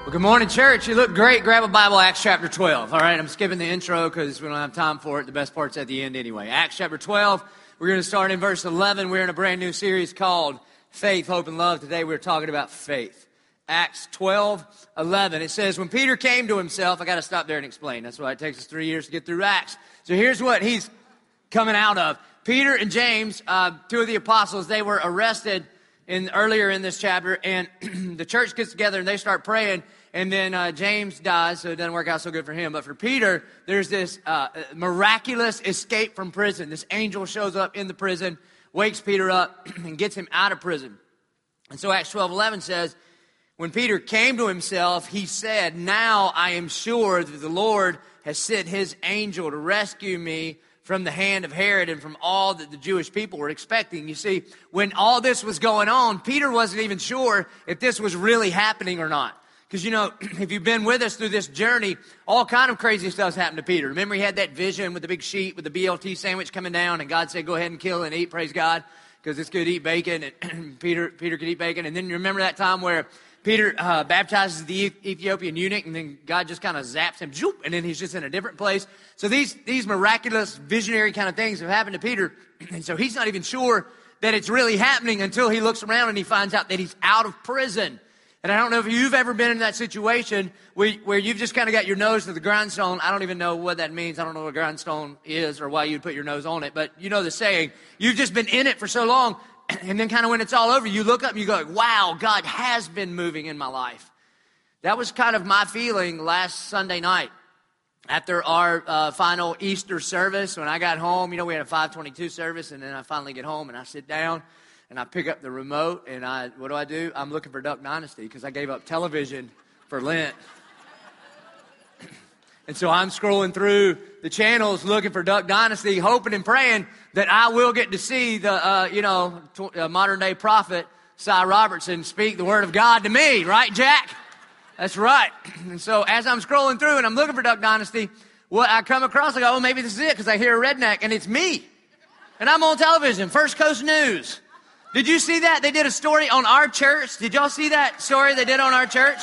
Well, good morning, church. You look great. Grab a Bible, Acts chapter 12. All right, I'm skipping the intro because we don't have time for it. The best part's at the end anyway. Acts chapter 12. We're going to start in verse 11. We're in a brand new series called Faith, Hope, and Love. Today we're talking about faith. Acts 12, 11. It says, When Peter came to himself, I got to stop there and explain. That's why it takes us three years to get through Acts. So here's what he's coming out of. Peter and James, uh, two of the apostles, they were arrested in earlier in this chapter, and the church gets together and they start praying. And then uh, James dies, so it doesn't work out so good for him. But for Peter, there's this uh, miraculous escape from prison. This angel shows up in the prison, wakes Peter up, and gets him out of prison. And so Acts 12 11 says, When Peter came to himself, he said, Now I am sure that the Lord has sent his angel to rescue me from the hand of Herod and from all that the Jewish people were expecting. You see, when all this was going on, Peter wasn't even sure if this was really happening or not. Because you know, if you've been with us through this journey, all kind of crazy stuff's happened to Peter. Remember, he had that vision with the big sheet with the BLT sandwich coming down, and God said, "Go ahead and kill and eat." Praise God, because it's good to eat bacon, and Peter Peter could eat bacon. And then you remember that time where Peter uh, baptizes the Ethiopian eunuch, and then God just kind of zaps him, and then he's just in a different place. So these, these miraculous, visionary kind of things have happened to Peter, and so he's not even sure that it's really happening until he looks around and he finds out that he's out of prison. And I don't know if you've ever been in that situation where, where you've just kind of got your nose to the grindstone. I don't even know what that means. I don't know what a grindstone is or why you'd put your nose on it, but you know the saying. You've just been in it for so long and then kind of when it's all over, you look up and you go, wow, God has been moving in my life. That was kind of my feeling last Sunday night after our uh, final Easter service. When I got home, you know, we had a 522 service, and then I finally get home and I sit down and I pick up the remote and I, what do I do? I'm looking for Duck Dynasty because I gave up television for Lent. And so I'm scrolling through the channels looking for Duck Dynasty, hoping and praying that I will get to see the, uh, you know, uh, modern day prophet, Si Robertson, speak the word of God to me, right, Jack? That's right. And so as I'm scrolling through and I'm looking for Duck Dynasty, what I come across, I go, oh, maybe this is it, because I hear a redneck, and it's me. And I'm on television, First Coast News. Did you see that? They did a story on our church. Did y'all see that story they did on our church?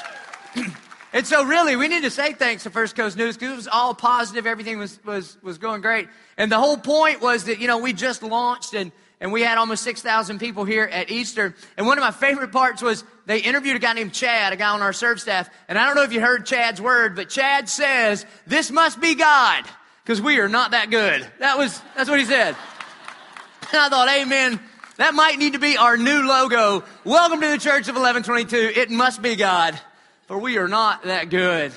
And so, really, we need to say thanks to First Coast News because it was all positive. Everything was, was, was going great. And the whole point was that, you know, we just launched and, and we had almost 6,000 people here at Easter. And one of my favorite parts was they interviewed a guy named Chad, a guy on our serve staff. And I don't know if you heard Chad's word, but Chad says, this must be God because we are not that good. That was, that's what he said. And I thought, amen. That might need to be our new logo. Welcome to the Church of 1122. It must be God for we are not that good.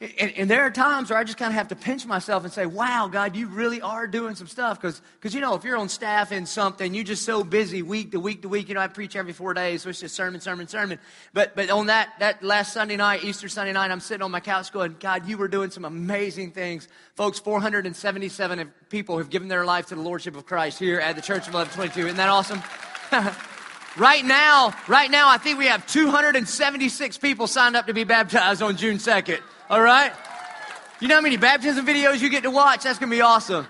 and, and, there are times where I just kind of have to pinch myself and say, wow, God, you really are doing some stuff. Because, you know, if you're on staff in something, you're just so busy week to week to week. You know, I preach every four days, so it's just sermon, sermon, sermon. But, but on that, that last Sunday night, Easter Sunday night, I'm sitting on my couch going, God, you were doing some amazing things. Folks, 477 people have given their life to the Lordship of Christ here at the Church of 1122. Isn't that awesome? Right now, right now, I think we have 276 people signed up to be baptized on June 2nd. All right? You know how many baptism videos you get to watch? That's going to be awesome.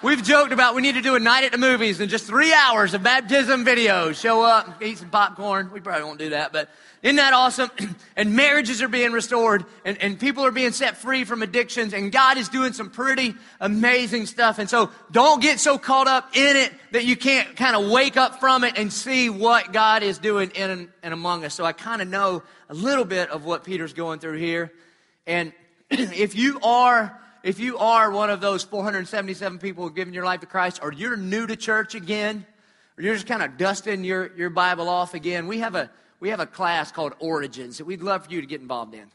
We've joked about we need to do a night at the movies and just three hours of baptism videos. Show up, eat some popcorn. We probably won't do that, but isn't that awesome? and marriages are being restored and, and people are being set free from addictions and God is doing some pretty amazing stuff. And so don't get so caught up in it that you can't kind of wake up from it and see what God is doing in and among us. So I kind of know a little bit of what Peter's going through here. And if you are if you are one of those 477 people who've given your life to Christ, or you're new to church again, or you're just kind of dusting your, your Bible off again, we have, a, we have a class called Origins that we'd love for you to get involved in.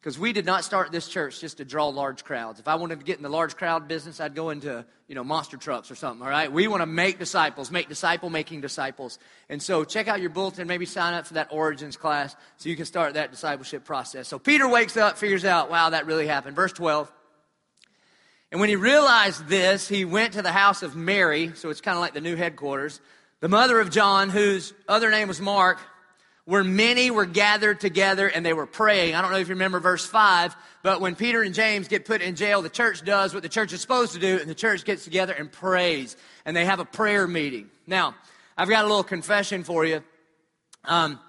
Because we did not start this church just to draw large crowds. If I wanted to get in the large crowd business, I'd go into, you know, monster trucks or something, all right? We want to make disciples, make disciple making disciples. And so check out your bulletin, maybe sign up for that Origins class so you can start that discipleship process. So Peter wakes up, figures out, wow, that really happened. Verse 12. And when he realized this, he went to the house of Mary, so it's kind of like the new headquarters, the mother of John, whose other name was Mark, where many were gathered together and they were praying. I don't know if you remember verse 5, but when Peter and James get put in jail, the church does what the church is supposed to do, and the church gets together and prays. And they have a prayer meeting. Now, I've got a little confession for you. Um,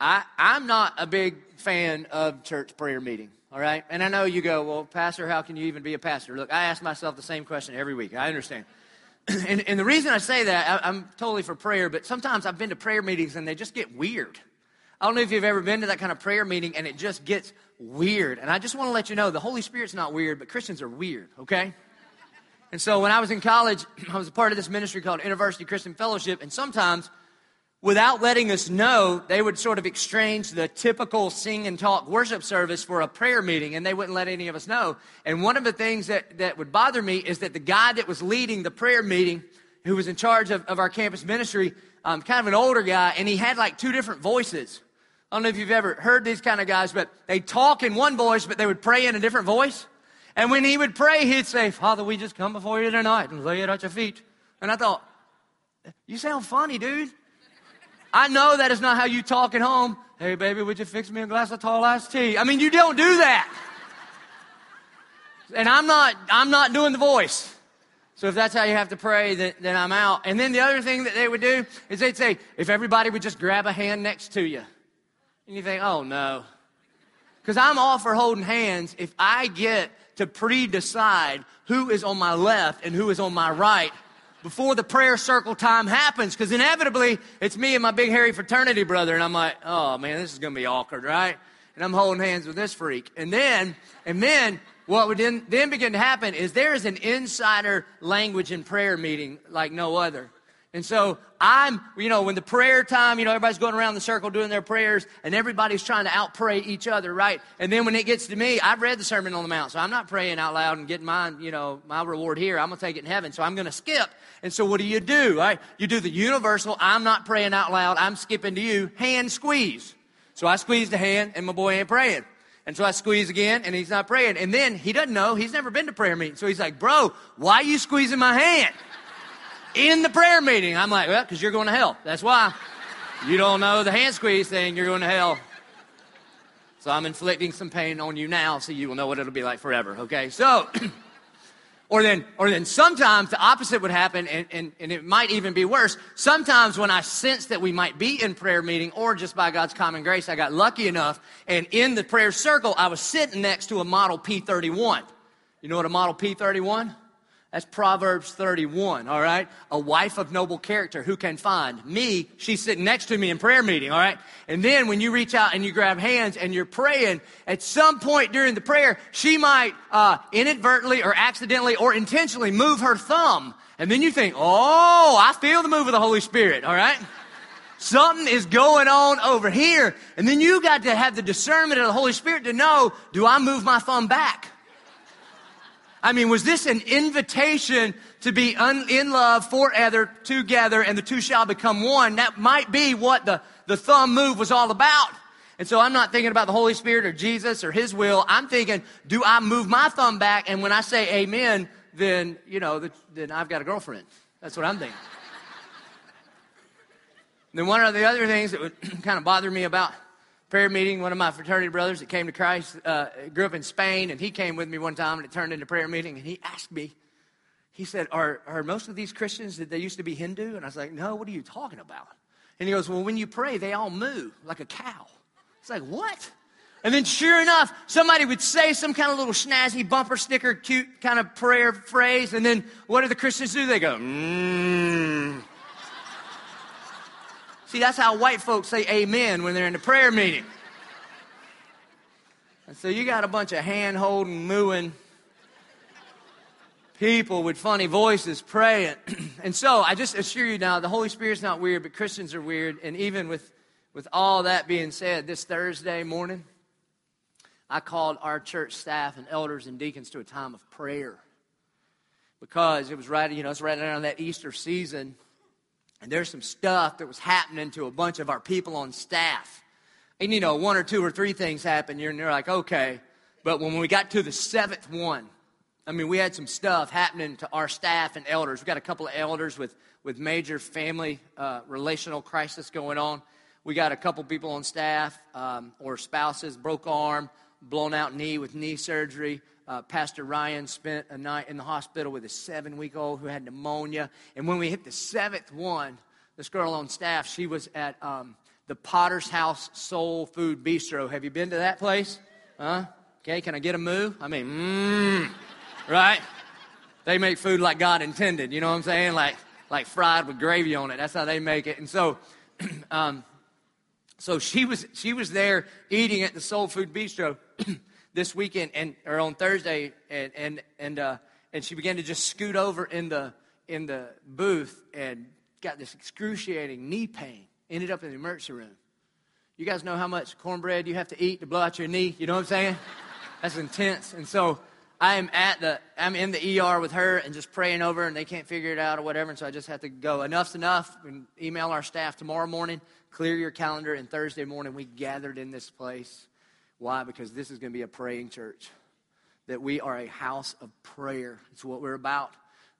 I, I'm not a big fan of church prayer meeting, all right? And I know you go, well, Pastor, how can you even be a pastor? Look, I ask myself the same question every week. I understand. and, and the reason I say that, I, I'm totally for prayer, but sometimes I've been to prayer meetings and they just get weird. I don't know if you've ever been to that kind of prayer meeting and it just gets weird. And I just want to let you know the Holy Spirit's not weird, but Christians are weird, okay? And so when I was in college, I was a part of this ministry called University Christian Fellowship, and sometimes without letting us know, they would sort of exchange the typical sing and talk worship service for a prayer meeting, and they wouldn't let any of us know. And one of the things that, that would bother me is that the guy that was leading the prayer meeting, who was in charge of, of our campus ministry, um, kind of an older guy, and he had like two different voices. I don't know if you've ever heard these kind of guys, but they talk in one voice, but they would pray in a different voice. And when he would pray, he'd say, Father, we just come before you tonight and lay it at your feet. And I thought, you sound funny, dude. I know that is not how you talk at home. Hey, baby, would you fix me a glass of tall iced tea? I mean, you don't do that. And I'm not, I'm not doing the voice. So if that's how you have to pray, then, then I'm out. And then the other thing that they would do is they'd say, if everybody would just grab a hand next to you. And you think, oh no. Because I'm all for holding hands if I get to pre decide who is on my left and who is on my right before the prayer circle time happens because inevitably it's me and my big hairy fraternity brother and i'm like oh man this is going to be awkward right? And i'm holding hands with this freak. And then and then what would then, then begin to happen is there is an insider language in prayer meeting like no other and so I'm, you know, when the prayer time, you know, everybody's going around the circle doing their prayers and everybody's trying to outpray each other, right? And then when it gets to me, I've read the Sermon on the Mount, so I'm not praying out loud and getting my, you know, my reward here. I'm going to take it in heaven. So I'm going to skip. And so what do you do, right? You do the universal, I'm not praying out loud, I'm skipping to you, hand squeeze. So I squeeze the hand and my boy ain't praying. And so I squeeze again, and he's not praying. And then he doesn't know. He's never been to prayer meeting. So he's like, Bro, why are you squeezing my hand? In the prayer meeting. I'm like, well, because you're going to hell. That's why. You don't know the hand squeeze thing, you're going to hell. So I'm inflicting some pain on you now so you will know what it'll be like forever, okay? So, or then, or then sometimes the opposite would happen, and, and, and it might even be worse. Sometimes when I sense that we might be in prayer meeting, or just by God's common grace, I got lucky enough, and in the prayer circle, I was sitting next to a Model P31. You know what a Model P31? That's Proverbs 31, all right? A wife of noble character who can find me. She's sitting next to me in prayer meeting, all right? And then when you reach out and you grab hands and you're praying, at some point during the prayer, she might uh, inadvertently or accidentally or intentionally move her thumb. And then you think, oh, I feel the move of the Holy Spirit, all right? Something is going on over here. And then you got to have the discernment of the Holy Spirit to know, do I move my thumb back? I mean, was this an invitation to be un- in love forever together and the two shall become one? That might be what the, the thumb move was all about. And so I'm not thinking about the Holy Spirit or Jesus or His will. I'm thinking, do I move my thumb back? And when I say amen, then, you know, the, then I've got a girlfriend. That's what I'm thinking. then one of the other things that would kind of bother me about prayer meeting. One of my fraternity brothers that came to Christ uh, grew up in Spain, and he came with me one time, and it turned into prayer meeting. And he asked me, he said, "Are are most of these Christians did they used to be Hindu?" And I was like, "No, what are you talking about?" And he goes, "Well, when you pray, they all moo like a cow." It's like what? And then, sure enough, somebody would say some kind of little snazzy bumper sticker, cute kind of prayer phrase, and then what do the Christians do? They go, mmm. See, that's how white folks say amen when they're in the prayer meeting. And so you got a bunch of hand holding, mooing people with funny voices praying. and so I just assure you now, the Holy Spirit's not weird, but Christians are weird. And even with, with all that being said, this Thursday morning, I called our church staff and elders and deacons to a time of prayer because it was right, you know, it's right around that Easter season. And there's some stuff that was happening to a bunch of our people on staff. And you know, one or two or three things happen, and you're like, okay. But when we got to the seventh one, I mean, we had some stuff happening to our staff and elders. We got a couple of elders with, with major family uh, relational crisis going on. We got a couple people on staff um, or spouses, broke arm, blown out knee with knee surgery. Uh, Pastor Ryan spent a night in the hospital with a seven week old who had pneumonia. And when we hit the seventh one, this girl on staff, she was at um, the Potter's House Soul Food Bistro. Have you been to that place? Huh? Okay, can I get a moo? I mean, mmm, right? They make food like God intended. You know what I'm saying? Like, like fried with gravy on it. That's how they make it. And so, um, so she was she was there eating at the Soul Food Bistro this weekend and or on Thursday, and and and uh, and she began to just scoot over in the in the booth and got this excruciating knee pain. Ended up in the emergency room. You guys know how much cornbread you have to eat to blow out your knee? You know what I'm saying? That's intense. And so I am at the, I'm in the ER with her and just praying over, and they can't figure it out or whatever. And so I just have to go. Enough's enough. And email our staff tomorrow morning. Clear your calendar. And Thursday morning, we gathered in this place. Why? Because this is going to be a praying church. That we are a house of prayer. It's what we're about.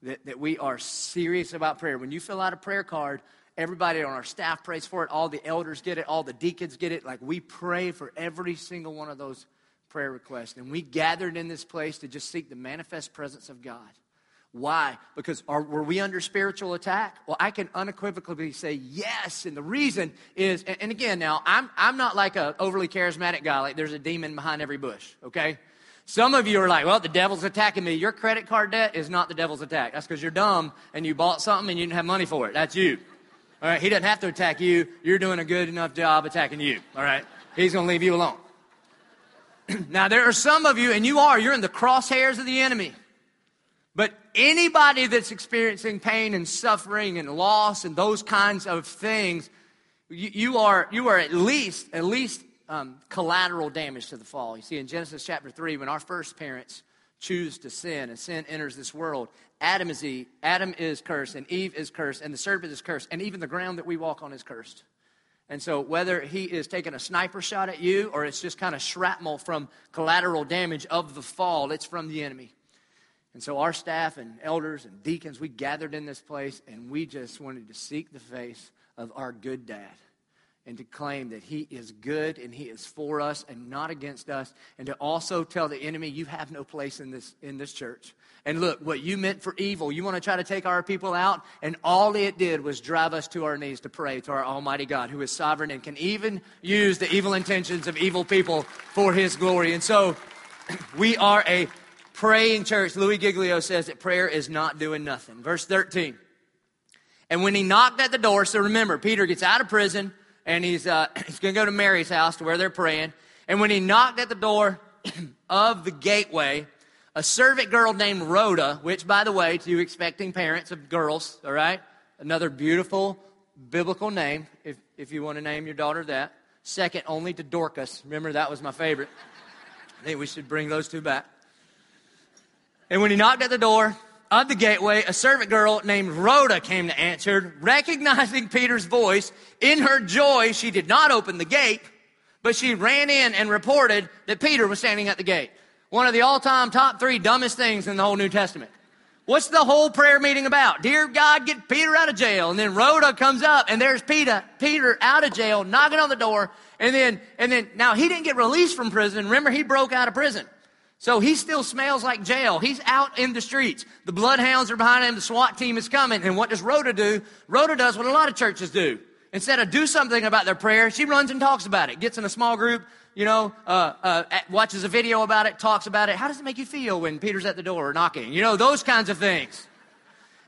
That, that we are serious about prayer. When you fill out a prayer card, Everybody on our staff prays for it. All the elders get it. All the deacons get it. Like we pray for every single one of those prayer requests. And we gathered in this place to just seek the manifest presence of God. Why? Because are, were we under spiritual attack? Well, I can unequivocally say yes. And the reason is, and, and again, now, I'm, I'm not like a overly charismatic guy, like there's a demon behind every bush, okay? Some of you are like, well, the devil's attacking me. Your credit card debt is not the devil's attack. That's because you're dumb and you bought something and you didn't have money for it. That's you. All right, he doesn't have to attack you. You're doing a good enough job attacking you. All right, he's going to leave you alone. now, there are some of you, and you are, you're in the crosshairs of the enemy. Anybody that's experiencing pain and suffering and loss and those kinds of things, you, you are, you are at least, at least um, collateral damage to the fall. You see, in Genesis chapter 3, when our first parents choose to sin and sin enters this world, Adam is Eve, Adam is cursed, and Eve is cursed, and the serpent is cursed, and even the ground that we walk on is cursed. And so, whether he is taking a sniper shot at you or it's just kind of shrapnel from collateral damage of the fall, it's from the enemy. And so, our staff and elders and deacons, we gathered in this place and we just wanted to seek the face of our good dad and to claim that he is good and he is for us and not against us and to also tell the enemy you have no place in this in this church. And look what you meant for evil you want to try to take our people out? And all it did was drive us to our knees to pray to our almighty god who is sovereign and can even use the evil intentions of evil people for his glory. And so we are a praying church Louie Giglio says that prayer is not doing nothing verse 13 and when he knocked at the door so remember peter gets out of prison and he's, uh, he's going to go to Mary's house to where they're praying. And when he knocked at the door of the gateway, a servant girl named Rhoda, which, by the way, to you expecting parents of girls, all right, another beautiful biblical name, if, if you want to name your daughter that. Second only to Dorcas. Remember, that was my favorite. I think we should bring those two back. And when he knocked at the door, of the gateway, a servant girl named Rhoda came to answer. Recognizing Peter's voice, in her joy, she did not open the gate, but she ran in and reported that Peter was standing at the gate. One of the all time top three dumbest things in the whole New Testament. What's the whole prayer meeting about? Dear God, get Peter out of jail. And then Rhoda comes up and there's Peter, Peter out of jail, knocking on the door. And then, and then, now he didn't get released from prison. Remember, he broke out of prison. So he still smells like jail. He's out in the streets. The bloodhounds are behind him. The SWAT team is coming. And what does Rhoda do? Rhoda does what a lot of churches do. Instead of do something about their prayer, she runs and talks about it. Gets in a small group, you know, uh, uh, watches a video about it, talks about it. How does it make you feel when Peter's at the door knocking? You know, those kinds of things.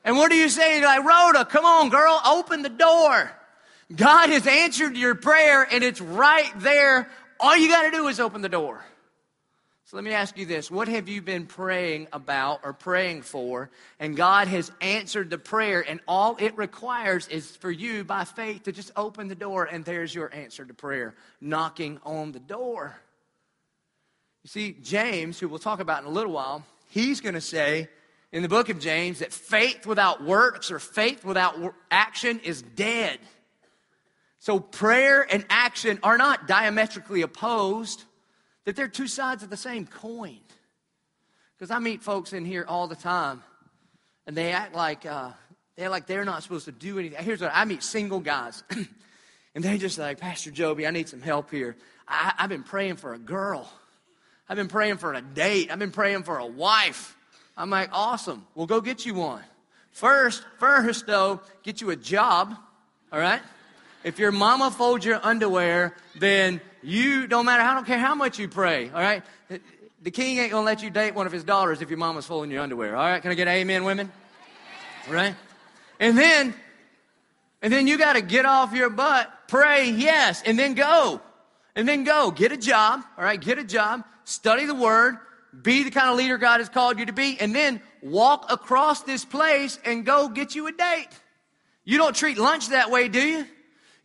And what do you say? You're like, Rhoda, come on, girl, open the door. God has answered your prayer and it's right there. All you got to do is open the door. So let me ask you this. What have you been praying about or praying for? And God has answered the prayer, and all it requires is for you by faith to just open the door, and there's your answer to prayer knocking on the door. You see, James, who we'll talk about in a little while, he's going to say in the book of James that faith without works or faith without action is dead. So prayer and action are not diametrically opposed that they're two sides of the same coin. Because I meet folks in here all the time, and they act like uh, they act like they're not supposed to do anything. Here's what I meet: single guys, and they just like, Pastor Joby, I need some help here. I, I've been praying for a girl. I've been praying for a date. I've been praying for a wife. I'm like, awesome. We'll go get you one. First, first though, get you a job. All right. If your mama folds your underwear, then you don't matter. I don't care how much you pray. All right. The king ain't gonna let you date one of his daughters if your mama's folding your underwear. All right. Can I get amen, women? Right. And then, and then you got to get off your butt, pray yes, and then go, and then go get a job. All right. Get a job. Study the word. Be the kind of leader God has called you to be, and then walk across this place and go get you a date. You don't treat lunch that way, do you?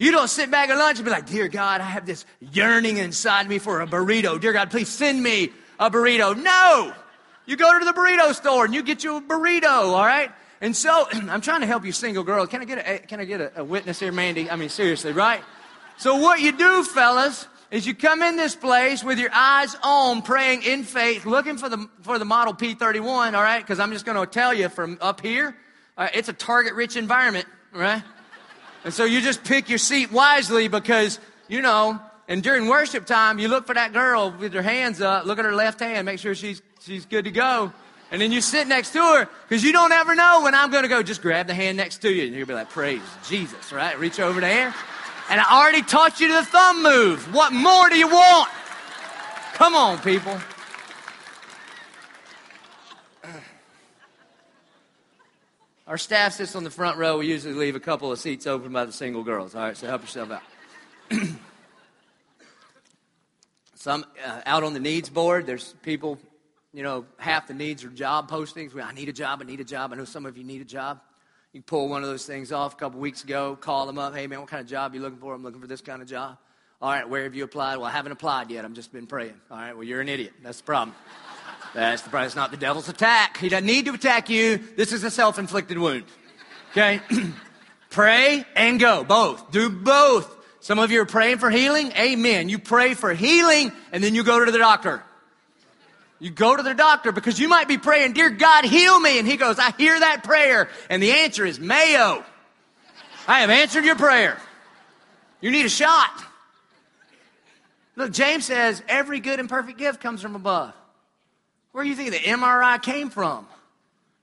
You don't sit back at lunch and be like, Dear God, I have this yearning inside me for a burrito. Dear God, please send me a burrito. No! You go to the burrito store and you get you a burrito, all right? And so, I'm trying to help you, single girl. Can I get a, can I get a, a witness here, Mandy? I mean, seriously, right? So, what you do, fellas, is you come in this place with your eyes on, praying in faith, looking for the, for the model P31, all right? Because I'm just going to tell you from up here, uh, it's a target rich environment, right? And so you just pick your seat wisely because, you know, and during worship time, you look for that girl with her hands up, look at her left hand, make sure she's, she's good to go. And then you sit next to her because you don't ever know when I'm going to go. Just grab the hand next to you and you'll be like, praise Jesus, right? Reach over there. And I already taught you the thumb move. What more do you want? Come on, people. Our staff sits on the front row. We usually leave a couple of seats open by the single girls. All right, so help yourself out. Some uh, out on the needs board, there's people, you know, half the needs are job postings. I need a job, I need a job. I know some of you need a job. You pull one of those things off a couple weeks ago, call them up. Hey, man, what kind of job are you looking for? I'm looking for this kind of job. All right, where have you applied? Well, I haven't applied yet. I've just been praying. All right, well, you're an idiot. That's the problem. That's the. It's not the devil's attack. He doesn't need to attack you. This is a self inflicted wound. Okay? pray and go. Both. Do both. Some of you are praying for healing. Amen. You pray for healing and then you go to the doctor. You go to the doctor because you might be praying, Dear God, heal me. And he goes, I hear that prayer. And the answer is Mayo. I have answered your prayer. You need a shot. Look, James says every good and perfect gift comes from above. Where do you think the MRI came from?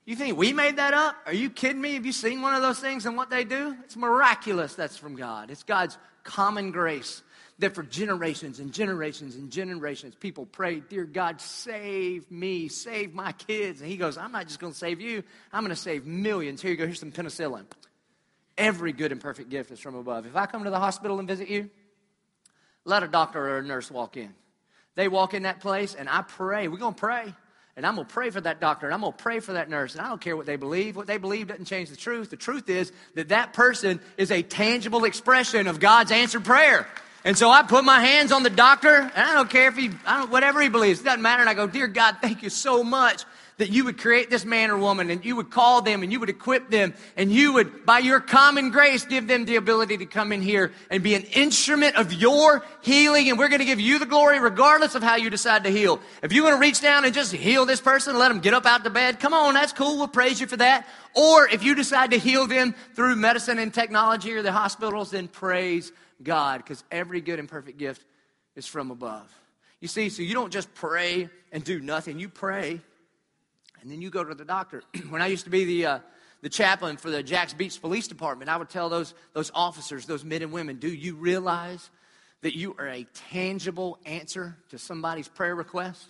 You think we made that up? Are you kidding me? Have you seen one of those things and what they do? It's miraculous. That's from God. It's God's common grace that for generations and generations and generations, people pray, Dear God, save me, save my kids. And He goes, I'm not just going to save you, I'm going to save millions. Here you go, here's some penicillin. Every good and perfect gift is from above. If I come to the hospital and visit you, let a doctor or a nurse walk in. They walk in that place and I pray. We're going to pray. And I'm going to pray for that doctor and I'm going to pray for that nurse. And I don't care what they believe. What they believe doesn't change the truth. The truth is that that person is a tangible expression of God's answered prayer. And so I put my hands on the doctor, and I don't care if he, I don't, whatever he believes, it doesn't matter. And I go, Dear God, thank you so much that you would create this man or woman and you would call them and you would equip them and you would, by your common grace, give them the ability to come in here and be an instrument of your healing. And we're going to give you the glory regardless of how you decide to heal. If you want to reach down and just heal this person, let them get up out the bed, come on, that's cool. We'll praise you for that. Or if you decide to heal them through medicine and technology or the hospitals, then praise God because every good and perfect gift is from above. You see, so you don't just pray and do nothing. You pray and then you go to the doctor. when I used to be the, uh, the chaplain for the Jax Beach Police Department, I would tell those, those officers, those men and women, do you realize that you are a tangible answer to somebody's prayer request?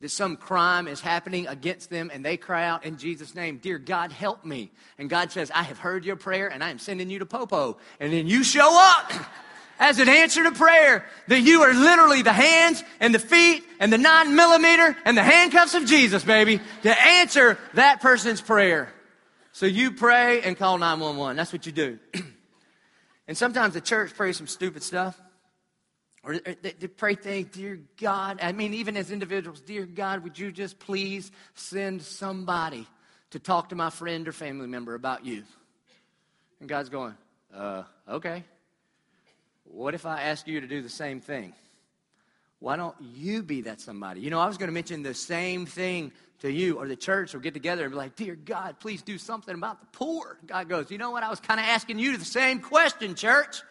That some crime is happening against them and they cry out in Jesus' name, Dear God, help me. And God says, I have heard your prayer and I am sending you to Popo. And then you show up. As an answer to prayer that you are literally the hands and the feet and the nine millimeter and the handcuffs of Jesus, baby, to answer that person's prayer. So you pray and call 911. That's what you do. and sometimes the church prays some stupid stuff. Or they, pray things, dear God. I mean, even as individuals, dear God, would you just please send somebody to talk to my friend or family member about you? And God's going, uh, okay. What if I ask you to do the same thing? Why don't you be that somebody? You know, I was going to mention the same thing to you or the church or get together and be like, Dear God, please do something about the poor. God goes, You know what? I was kind of asking you the same question, church.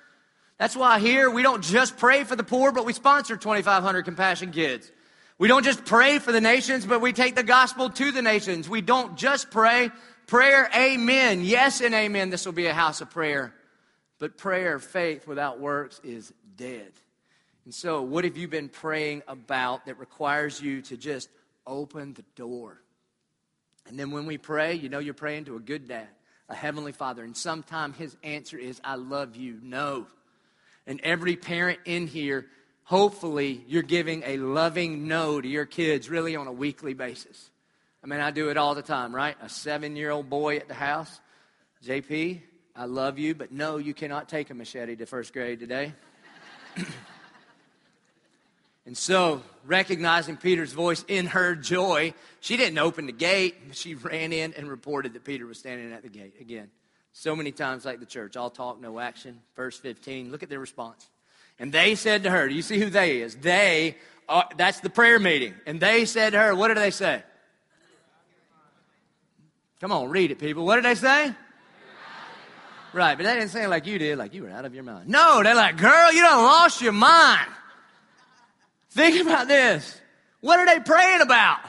That's why here we don't just pray for the poor, but we sponsor 2,500 compassion kids. We don't just pray for the nations, but we take the gospel to the nations. We don't just pray prayer, amen. Yes and amen. This will be a house of prayer But prayer, faith without works is dead. And so, what have you been praying about that requires you to just open the door? And then when we pray, you know you're praying to a good dad, a heavenly father. And sometimes his answer is, I love you. No. And every parent in here, hopefully, you're giving a loving no to your kids really on a weekly basis. I mean, I do it all the time, right? A seven year old boy at the house, JP, I love you, but no, you cannot take a machete to first grade today. and so, recognizing Peter's voice in her joy, she didn't open the gate. She ran in and reported that Peter was standing at the gate again. So many times, like the church, all talk, no action. Verse 15, look at their response. And they said to her, Do you see who they is? They, are, that's the prayer meeting. And they said to her, What did they say? Come on, read it, people. What did they say? Right, but they didn't say it like you did, like you were out of your mind. No, they're like, girl, you done lost your mind. Think about this. What are they praying about?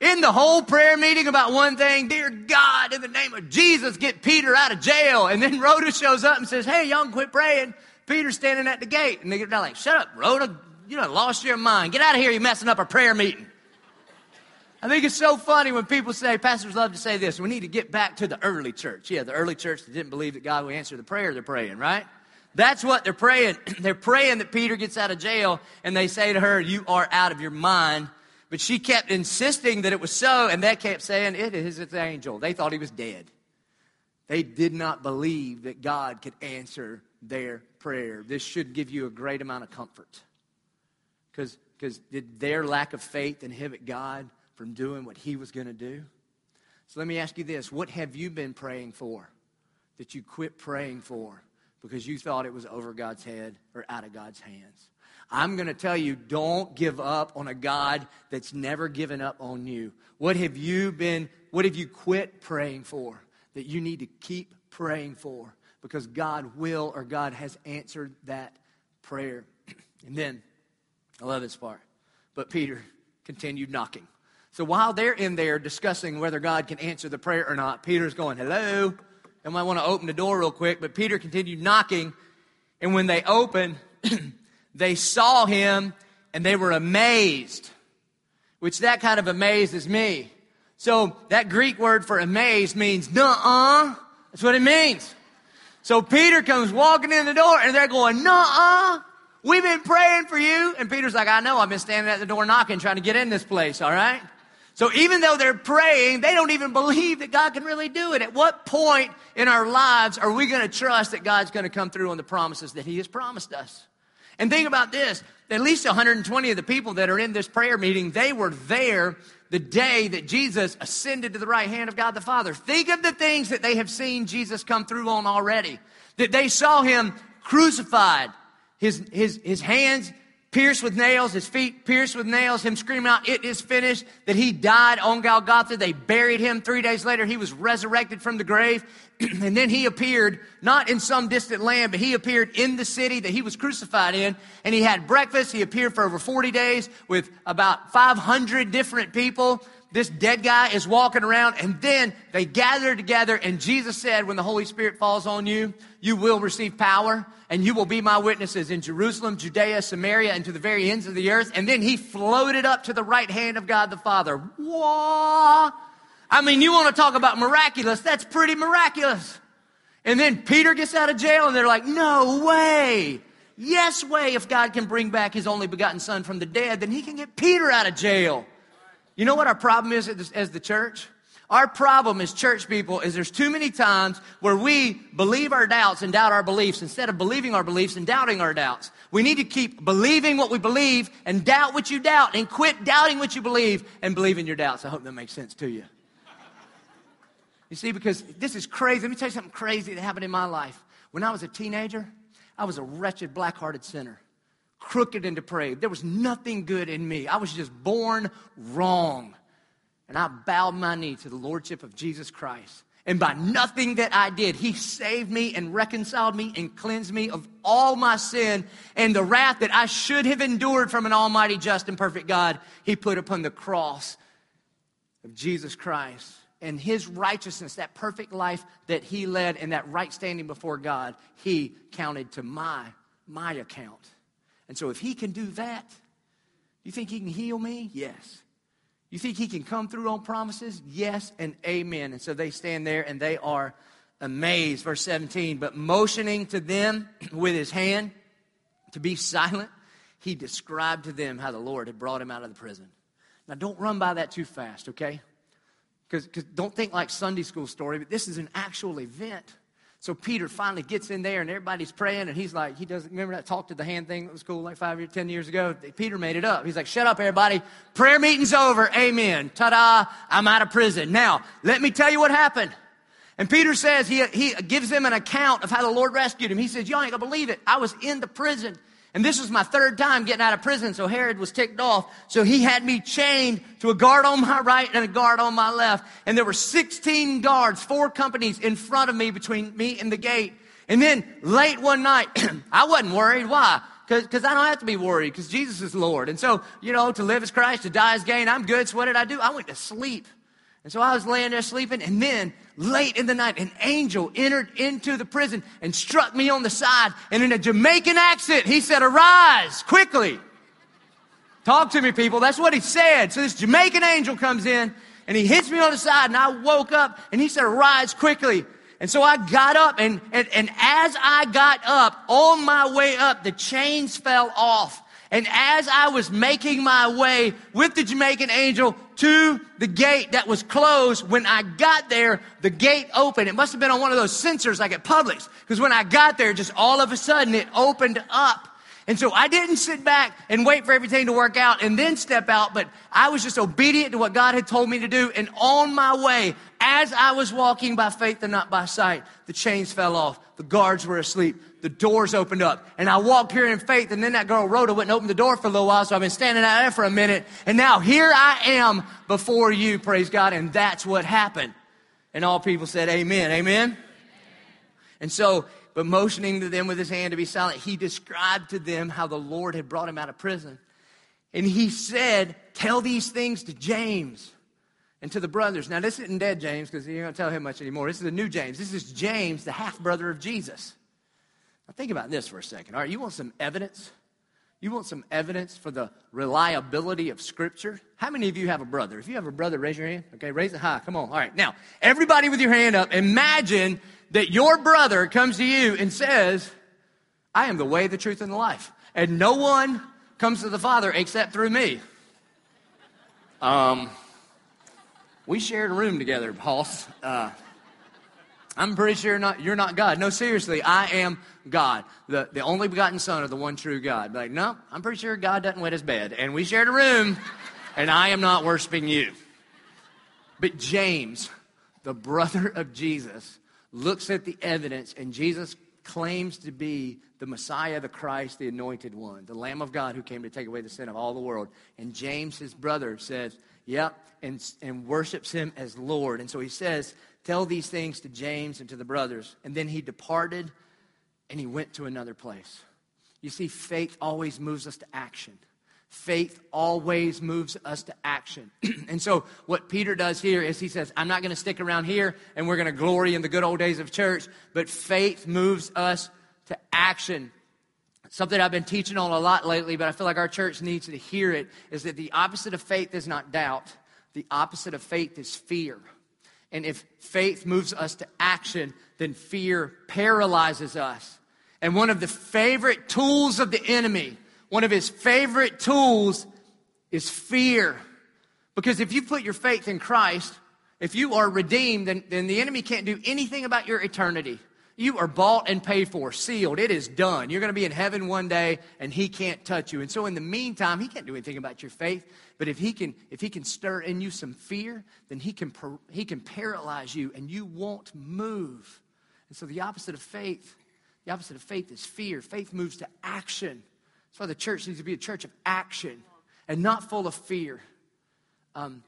in the whole prayer meeting about one thing Dear God, in the name of Jesus, get Peter out of jail. And then Rhoda shows up and says, Hey, y'all quit praying. Peter's standing at the gate. And they're like, Shut up, Rhoda. You done lost your mind. Get out of here. You're messing up our prayer meeting. I think it's so funny when people say, pastors love to say this, we need to get back to the early church. Yeah, the early church that didn't believe that God would answer the prayer they're praying, right? That's what they're praying. they're praying that Peter gets out of jail, and they say to her, You are out of your mind. But she kept insisting that it was so, and they kept saying, It is an angel. They thought he was dead. They did not believe that God could answer their prayer. This should give you a great amount of comfort. Because did their lack of faith inhibit God from doing what he was going to do? So let me ask you this what have you been praying for that you quit praying for because you thought it was over God's head or out of God's hands? I'm going to tell you don't give up on a God that's never given up on you. What have you been, what have you quit praying for that you need to keep praying for? Because God will or God has answered that prayer. And then, I love this part. But Peter continued knocking. So while they're in there discussing whether God can answer the prayer or not, Peter's going, Hello. I might want to open the door real quick. But Peter continued knocking. And when they opened, they saw him and they were amazed, which that kind of amazes me. So that Greek word for amazed means nuh-uh. That's what it means. So Peter comes walking in the door and they're going, nuh-uh. We've been praying for you. And Peter's like, I know. I've been standing at the door knocking, trying to get in this place. All right. So even though they're praying, they don't even believe that God can really do it. At what point in our lives are we going to trust that God's going to come through on the promises that He has promised us? And think about this at least 120 of the people that are in this prayer meeting, they were there the day that Jesus ascended to the right hand of God the Father. Think of the things that they have seen Jesus come through on already. That they saw him crucified, his, his, his hands pierced with nails, his feet pierced with nails, him screaming out, It is finished, that he died on Golgotha. They buried him. Three days later, he was resurrected from the grave. and then he appeared, not in some distant land, but he appeared in the city that he was crucified in. And he had breakfast. He appeared for over 40 days with about 500 different people this dead guy is walking around and then they gather together and Jesus said, when the Holy Spirit falls on you, you will receive power and you will be my witnesses in Jerusalem, Judea, Samaria, and to the very ends of the earth. And then he floated up to the right hand of God the Father. Whoa! I mean, you want to talk about miraculous? That's pretty miraculous. And then Peter gets out of jail and they're like, no way. Yes way. If God can bring back his only begotten son from the dead, then he can get Peter out of jail. You know what our problem is as the church? Our problem as church people is there's too many times where we believe our doubts and doubt our beliefs instead of believing our beliefs and doubting our doubts. We need to keep believing what we believe and doubt what you doubt and quit doubting what you believe and believe in your doubts. I hope that makes sense to you. You see, because this is crazy. Let me tell you something crazy that happened in my life. When I was a teenager, I was a wretched, black hearted sinner crooked and depraved. There was nothing good in me. I was just born wrong. And I bowed my knee to the Lordship of Jesus Christ. And by nothing that I did, He saved me and reconciled me and cleansed me of all my sin and the wrath that I should have endured from an almighty, just, and perfect God. He put upon the cross of Jesus Christ. and his righteousness, that perfect life that he led and that right standing before God, he counted to my, my account. And so if he can do that, you think he can heal me? Yes. You think he can come through on promises? Yes and amen. And so they stand there and they are amazed. Verse 17, but motioning to them with his hand to be silent, he described to them how the Lord had brought him out of the prison. Now, don't run by that too fast, okay? Because don't think like Sunday school story, but this is an actual event. So Peter finally gets in there and everybody's praying and he's like, he doesn't remember that talk to the hand thing that was cool like five years, ten years ago? Peter made it up. He's like, shut up everybody. Prayer meeting's over. Amen. Ta-da. I'm out of prison. Now, let me tell you what happened. And Peter says, he, he gives them an account of how the Lord rescued him. He says, y'all ain't gonna believe it. I was in the prison and this was my third time getting out of prison, so Herod was ticked off. So he had me chained to a guard on my right and a guard on my left. And there were 16 guards, four companies in front of me between me and the gate. And then late one night, I wasn't worried. Why? Because I don't have to be worried because Jesus is Lord. And so, you know, to live is Christ, to die is gain. I'm good. So what did I do? I went to sleep. And so I was laying there sleeping, and then late in the night, an angel entered into the prison and struck me on the side. And in a Jamaican accent, he said, Arise quickly. Talk to me, people. That's what he said. So this Jamaican angel comes in and he hits me on the side, and I woke up and he said, Arise quickly. And so I got up, and, and, and as I got up, on my way up, the chains fell off. And as I was making my way with the Jamaican angel to the gate that was closed, when I got there, the gate opened. It must have been on one of those sensors like at Publix. Because when I got there, just all of a sudden it opened up. And so I didn't sit back and wait for everything to work out and then step out, but I was just obedient to what God had told me to do. And on my way, as I was walking by faith and not by sight, the chains fell off. The guards were asleep. The doors opened up. And I walked here in faith. And then that girl Rhoda wouldn't open the door for a little while. So I've been standing out there for a minute. And now here I am before you, praise God. And that's what happened. And all people said, Amen. Amen. And so but motioning to them with his hand to be silent, he described to them how the Lord had brought him out of prison. And he said, Tell these things to James and to the brothers. Now, this isn't dead James because you're going to tell him much anymore. This is the new James. This is James, the half brother of Jesus. Now, think about this for a second. All right, you want some evidence? You want some evidence for the reliability of Scripture? How many of you have a brother? If you have a brother, raise your hand. Okay, raise it high. Come on. All right, now, everybody with your hand up, imagine that your brother comes to you and says, I am the way, the truth, and the life. And no one comes to the Father except through me. Um, we shared a room together, Hoss. Uh, I'm pretty sure not, you're not God. No, seriously, I am God, the, the only begotten Son of the one true God. Like, no, I'm pretty sure God doesn't wet his bed. And we shared a room, and I am not worshiping you. But James, the brother of Jesus, looks at the evidence, and Jesus claims to be the Messiah, the Christ, the anointed one, the Lamb of God who came to take away the sin of all the world. And James, his brother, says, Yep, and, and worships him as Lord. And so he says, Tell these things to James and to the brothers. And then he departed and he went to another place. You see, faith always moves us to action. Faith always moves us to action. and so, what Peter does here is he says, I'm not going to stick around here and we're going to glory in the good old days of church, but faith moves us to action. Something I've been teaching on a lot lately, but I feel like our church needs to hear it is that the opposite of faith is not doubt, the opposite of faith is fear. And if faith moves us to action, then fear paralyzes us. And one of the favorite tools of the enemy one of his favorite tools is fear. Because if you put your faith in Christ, if you are redeemed, then, then the enemy can't do anything about your eternity. You are bought and paid for, sealed. It is done. You're going to be in heaven one day, and he can't touch you. And so, in the meantime, he can't do anything about your faith. But if he can, if he can stir in you some fear, then he can he can paralyze you, and you won't move. And so, the opposite of faith, the opposite of faith is fear. Faith moves to action. That's why the church needs to be a church of action and not full of fear. Um,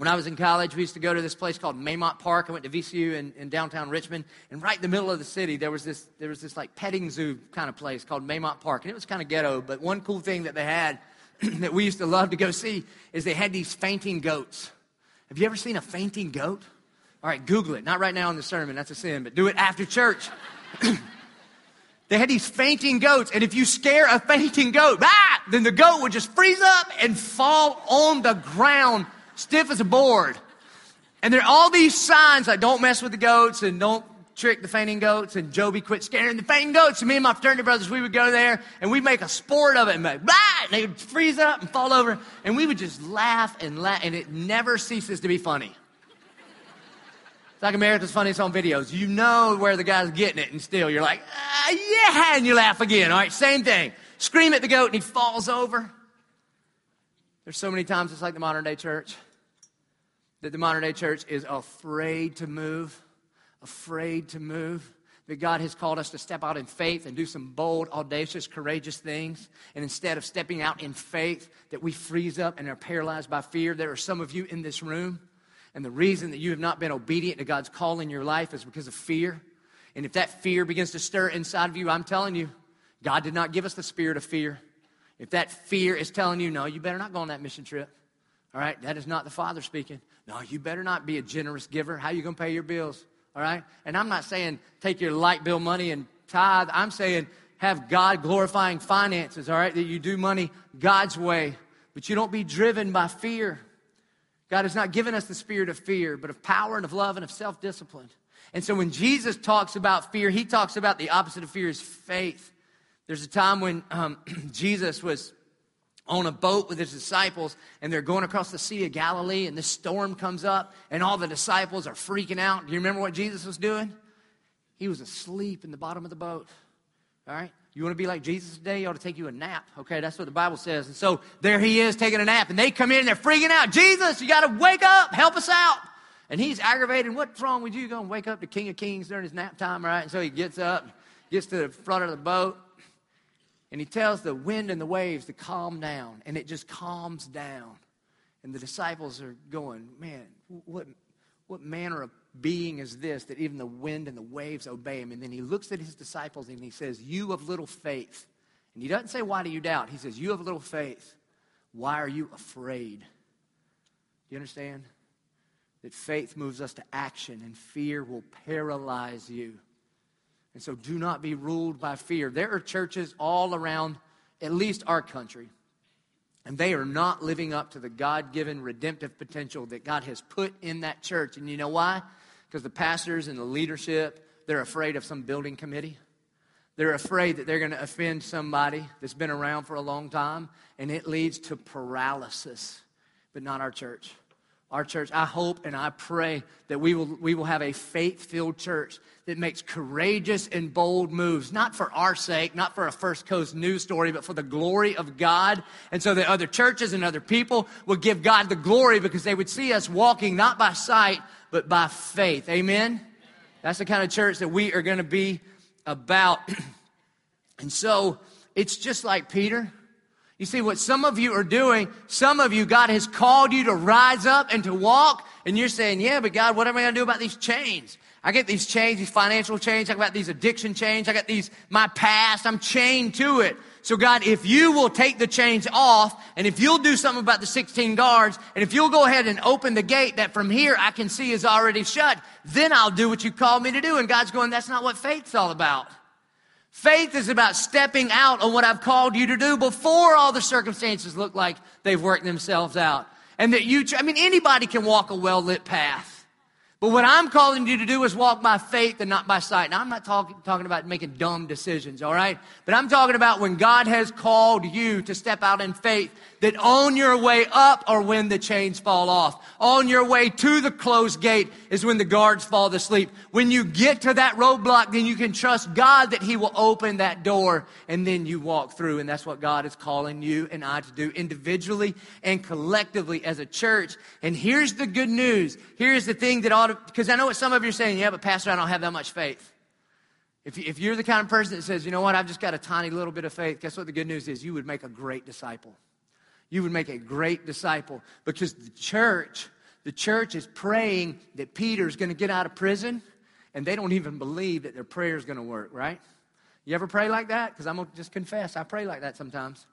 when I was in college, we used to go to this place called Maymont Park. I went to VCU in, in, downtown Richmond, and right in the middle of the city, there was this there was this like petting zoo kind of place called Maymont Park, and it was kind of ghetto. But one cool thing that they had that we used to love to go see is they had these fainting goats. Have you ever seen a fainting goat? All right, Google it. Not right now in the sermon, that's a sin, but do it after church. they had these fainting goats, and if you scare a fainting goat, ah, then the goat would just freeze up and fall on the ground, stiff as a board. And there are all these signs like don't mess with the goats and don't trick the fainting goats. And Joby quit scaring the fainting goats. And me and my fraternity brothers, we would go there and we'd make a sport of it and like, blah, and they would freeze up and fall over. And we would just laugh and laugh. And it never ceases to be funny. It's like America's Funniest Home Videos. You know where the guy's getting it, and still you're like, ah, yeah, and you laugh again. All right, same thing. Scream at the goat, and he falls over. There's so many times it's like the modern day church that the modern day church is afraid to move, afraid to move. That God has called us to step out in faith and do some bold, audacious, courageous things. And instead of stepping out in faith, that we freeze up and are paralyzed by fear. There are some of you in this room, and the reason that you have not been obedient to God's call in your life is because of fear. And if that fear begins to stir inside of you, I'm telling you, God did not give us the spirit of fear. If that fear is telling you, no, you better not go on that mission trip. All right, that is not the Father speaking. No, you better not be a generous giver. How you going to pay your bills? All right? And I'm not saying take your light bill money and tithe. I'm saying have God glorifying finances, all right? That you do money God's way, but you don't be driven by fear. God has not given us the spirit of fear, but of power and of love and of self discipline. And so when Jesus talks about fear, he talks about the opposite of fear is faith. There's a time when um, Jesus was on a boat with his disciples and they're going across the Sea of Galilee and this storm comes up and all the disciples are freaking out. Do you remember what Jesus was doing? He was asleep in the bottom of the boat. All right? You want to be like Jesus today? You ought to take you a nap. Okay, that's what the Bible says. And so there he is taking a nap and they come in and they're freaking out. Jesus, you got to wake up, help us out. And he's aggravated. What's wrong with you? Going to wake up the King of Kings during his nap time, right? And so he gets up, gets to the front of the boat, and he tells the wind and the waves to calm down, and it just calms down. And the disciples are going, Man, what, what manner of being is this that even the wind and the waves obey him? And then he looks at his disciples and he says, You of little faith. And he doesn't say, Why do you doubt? He says, You have little faith. Why are you afraid? Do you understand? That faith moves us to action and fear will paralyze you. And so do not be ruled by fear. There are churches all around, at least our country, and they are not living up to the God given redemptive potential that God has put in that church. And you know why? Because the pastors and the leadership, they're afraid of some building committee. They're afraid that they're going to offend somebody that's been around for a long time, and it leads to paralysis, but not our church our church. I hope and I pray that we will, we will have a faith filled church that makes courageous and bold moves, not for our sake, not for a First Coast news story, but for the glory of God. And so that other churches and other people would give God the glory because they would see us walking not by sight, but by faith. Amen? That's the kind of church that we are going to be about. and so it's just like Peter. You see, what some of you are doing, some of you, God has called you to rise up and to walk, and you're saying, Yeah, but God, what am I going to do about these chains? I get these chains, these financial chains, I got these addiction chains, I got these, my past, I'm chained to it. So God, if you will take the chains off, and if you'll do something about the 16 guards, and if you'll go ahead and open the gate that from here I can see is already shut, then I'll do what you called me to do. And God's going, that's not what faith's all about. Faith is about stepping out on what I've called you to do before all the circumstances look like they've worked themselves out. And that you, I mean, anybody can walk a well lit path. But what I'm calling you to do is walk by faith and not by sight. Now, I'm not talking, talking about making dumb decisions, all right? But I'm talking about when God has called you to step out in faith, that on your way up or when the chains fall off. On your way to the closed gate is when the guards fall asleep. When you get to that roadblock, then you can trust God that He will open that door and then you walk through. And that's what God is calling you and I to do individually and collectively as a church. And here's the good news. Here's the thing that ought to, because I know what some of you are saying, yeah, but Pastor, I don't have that much faith. If, if you're the kind of person that says, you know what, I've just got a tiny little bit of faith, guess what the good news is? You would make a great disciple. You would make a great disciple because the church, the church is praying that Peter's going to get out of prison and they don't even believe that their prayer is going to work, right? You ever pray like that? Because I'm going to just confess, I pray like that sometimes.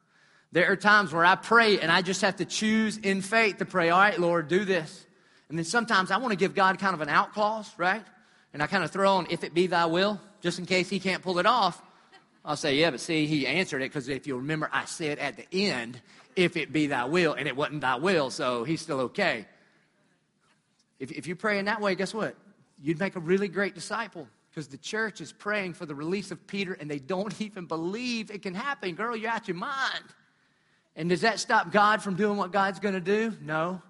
There are times where I pray and I just have to choose in faith to pray, all right, Lord, do this. And then sometimes I want to give God kind of an out clause, right? And I kind of throw on, if it be thy will, just in case he can't pull it off. I'll say, yeah, but see, he answered it because if you remember, I said at the end, if it be thy will, and it wasn't thy will, so he's still okay. If, if you pray in that way, guess what? You'd make a really great disciple because the church is praying for the release of Peter and they don't even believe it can happen. Girl, you're out your mind. And does that stop God from doing what God's going to do? No.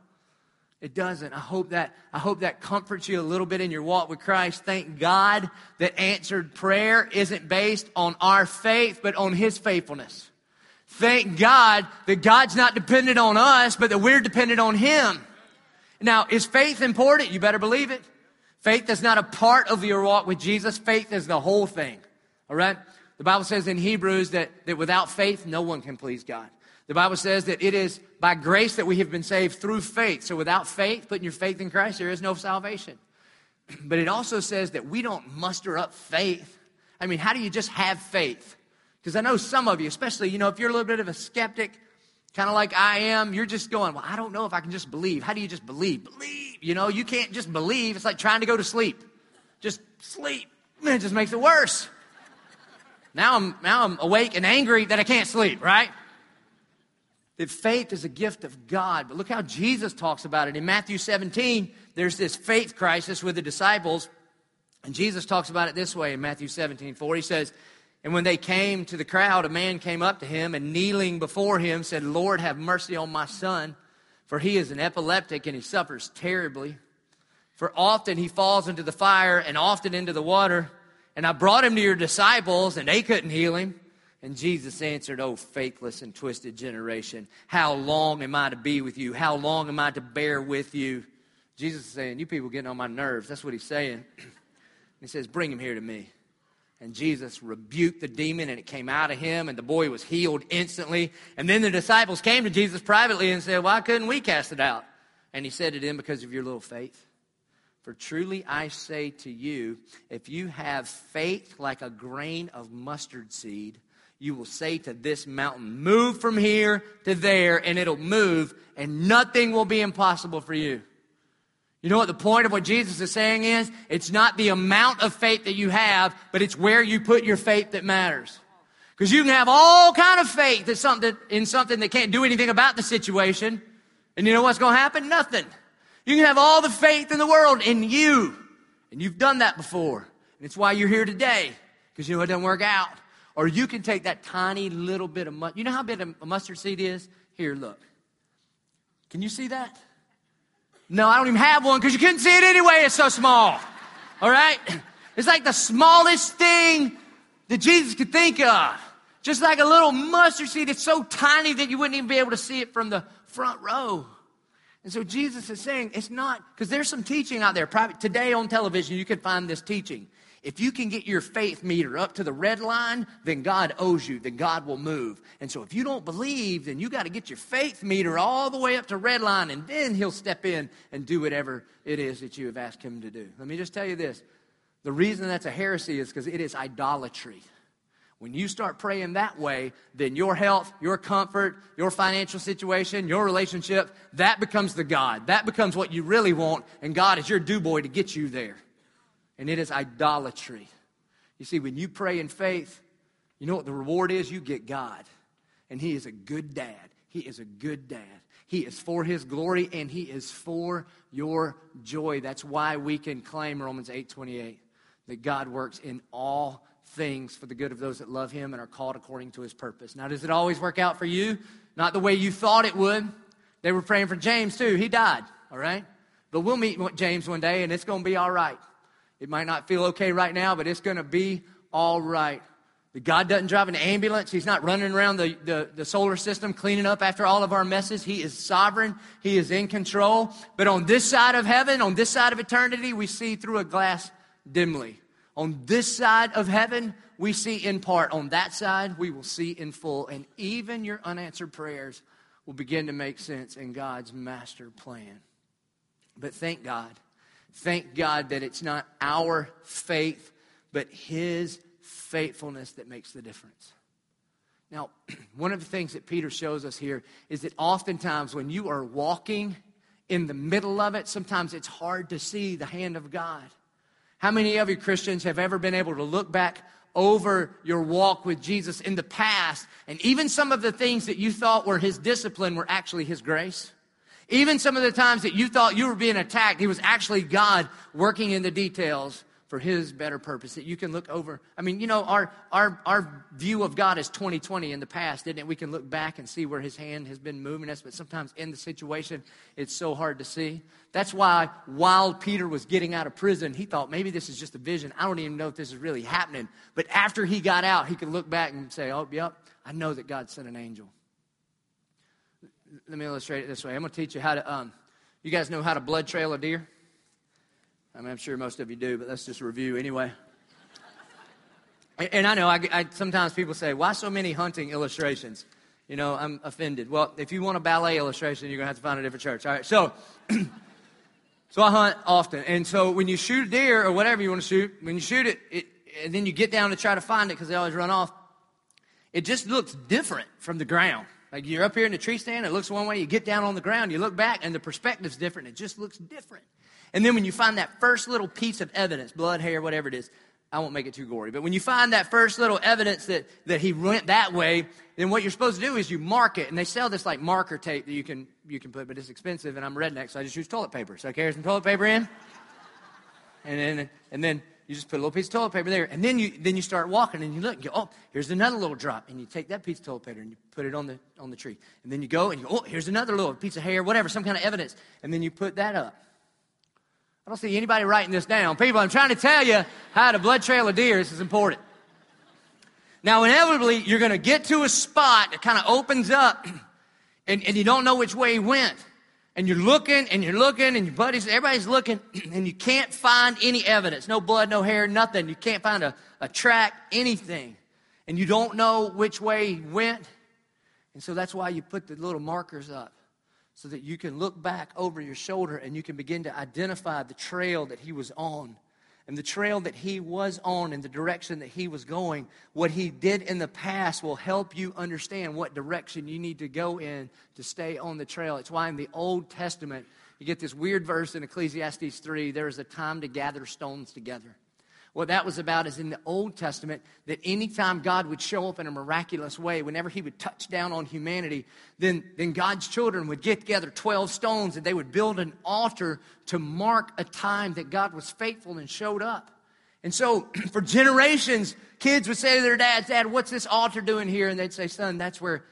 It doesn't. I hope that I hope that comforts you a little bit in your walk with Christ. Thank God that answered prayer isn't based on our faith but on his faithfulness. Thank God that God's not dependent on us but that we're dependent on him. Now, is faith important? You better believe it. Faith is not a part of your walk with Jesus. Faith is the whole thing. All right? The Bible says in Hebrews that, that without faith, no one can please God. The Bible says that it is by grace that we have been saved through faith. So without faith, putting your faith in Christ, there is no salvation. But it also says that we don't muster up faith. I mean, how do you just have faith? Because I know some of you, especially, you know, if you're a little bit of a skeptic, kind of like I am, you're just going, well, I don't know if I can just believe. How do you just believe? Believe. You know, you can't just believe. It's like trying to go to sleep. Just sleep. It just makes it worse. Now I'm, now I'm awake and angry that I can't sleep, right? That faith is a gift of God. But look how Jesus talks about it. In Matthew 17, there's this faith crisis with the disciples. And Jesus talks about it this way in Matthew 17, 4. He says, And when they came to the crowd, a man came up to him and kneeling before him said, Lord, have mercy on my son, for he is an epileptic and he suffers terribly. For often he falls into the fire and often into the water. And I brought him to your disciples, and they couldn't heal him. And Jesus answered, Oh, faithless and twisted generation, how long am I to be with you? How long am I to bear with you? Jesus is saying, You people getting on my nerves. That's what he's saying. he says, Bring him here to me. And Jesus rebuked the demon, and it came out of him, and the boy was healed instantly. And then the disciples came to Jesus privately and said, Why couldn't we cast it out? And he said to them, Because of your little faith. For truly I say to you, if you have faith like a grain of mustard seed, you will say to this mountain, Move from here to there, and it'll move, and nothing will be impossible for you. You know what the point of what Jesus is saying is? It's not the amount of faith that you have, but it's where you put your faith that matters. Because you can have all kind of faith in something, in something that can't do anything about the situation. And you know what's going to happen? Nothing. You can have all the faith in the world in you. And you've done that before. And it's why you're here today. Because you know it doesn't work out. Or you can take that tiny little bit of mustard. You know how big a mustard seed is? Here, look. Can you see that? No, I don't even have one because you couldn't see it anyway. It's so small. All right? It's like the smallest thing that Jesus could think of. Just like a little mustard seed. It's so tiny that you wouldn't even be able to see it from the front row. And so Jesus is saying it's not, because there's some teaching out there. Private, today on television, you can find this teaching. If you can get your faith meter up to the red line, then God owes you, then God will move. And so if you don't believe, then you got to get your faith meter all the way up to red line, and then He'll step in and do whatever it is that you have asked Him to do. Let me just tell you this the reason that's a heresy is because it is idolatry. When you start praying that way, then your health, your comfort, your financial situation, your relationship, that becomes the God. That becomes what you really want, and God is your do boy to get you there and it is idolatry. You see, when you pray in faith, you know what the reward is? You get God. And He is a good dad. He is a good dad. He is for His glory and He is for your joy. That's why we can claim Romans 8 28 that God works in all things for the good of those that love Him and are called according to His purpose. Now, does it always work out for you? Not the way you thought it would. They were praying for James too. He died, all right? But we'll meet James one day and it's going to be all right. It might not feel okay right now, but it's going to be all right. God doesn't drive an ambulance. He's not running around the, the, the, solar system cleaning up after all of our messes. He is sovereign. He is in control. But on this side of heaven, on this side of eternity, we see through a glass dimly. On this side of heaven, we see in part. On that side, we will see in full. And even your unanswered prayers will begin to make sense in God's master plan. But thank God Thank God that it's not our faith, but His faithfulness that makes the difference. Now, one of the things that Peter shows us here is that oftentimes when you are walking in the middle of it, sometimes it's hard to see the hand of God. How many of you Christians have ever been able to look back over your walk with Jesus in the past, and even some of the things that you thought were His discipline were actually His grace? Even some of the times that you thought you were being attacked, He was actually God working in the details for his better purpose. That you can look over i mean you know our our our view of god is 2020 in the past isn't it? We can look back and see where his hand has been moving us but sometimes in the situation it's so hard to see. That's why while peter was getting out of prison he thought maybe this is just a vision. I don't even know if this is really happening. But after he got out he could look back and say oh yep i know that god sent an angel let me illustrate it this way i'm going to teach you how to um, you guys know how to blood trail a deer I mean, I'm sure most of you do, but let's just review anyway. and I know I, I, sometimes people say, why so many hunting illustrations? You know, I'm offended. Well, if you want a ballet illustration, you're going to have to find a different church. All right, so. so I hunt often. And so when you shoot a deer or whatever you want to shoot, when you shoot it, it and then you get down to try to find it because they always run off, it just looks different from the ground. Like you're up here in the tree stand, it looks one way, you get down on the ground, you look back, and the perspective's different. It just looks different. And then when you find that first little piece of evidence, blood, hair, whatever it is, I won't make it too gory, but when you find that first little evidence that, that he went that way, then what you're supposed to do is you mark it. And they sell this like marker tape that you can, you can put, but it's expensive, and I'm redneck, so I just use toilet paper. So I carry some toilet paper in, and then, and then you just put a little piece of toilet paper there, and then you, then you start walking, and you look, and you go, oh, here's another little drop, and you take that piece of toilet paper and you put it on the, on the tree. And then you go, and you go, oh, here's another little piece of hair, whatever, some kind of evidence, and then you put that up. I don't see anybody writing this down. People, I'm trying to tell you how to blood trail a deer. This is important. Now, inevitably, you're going to get to a spot that kind of opens up and, and you don't know which way he went. And you're looking and you're looking and your buddies, everybody's looking and you can't find any evidence. No blood, no hair, nothing. You can't find a, a track, anything. And you don't know which way he went. And so that's why you put the little markers up so that you can look back over your shoulder and you can begin to identify the trail that he was on. And the trail that he was on and the direction that he was going, what he did in the past will help you understand what direction you need to go in to stay on the trail. It's why in the Old Testament, you get this weird verse in Ecclesiastes 3 there is a time to gather stones together. What that was about is in the Old Testament that anytime God would show up in a miraculous way, whenever he would touch down on humanity, then, then God's children would get together 12 stones and they would build an altar to mark a time that God was faithful and showed up. And so for generations, kids would say to their dads, Dad, what's this altar doing here? And they'd say, Son, that's where,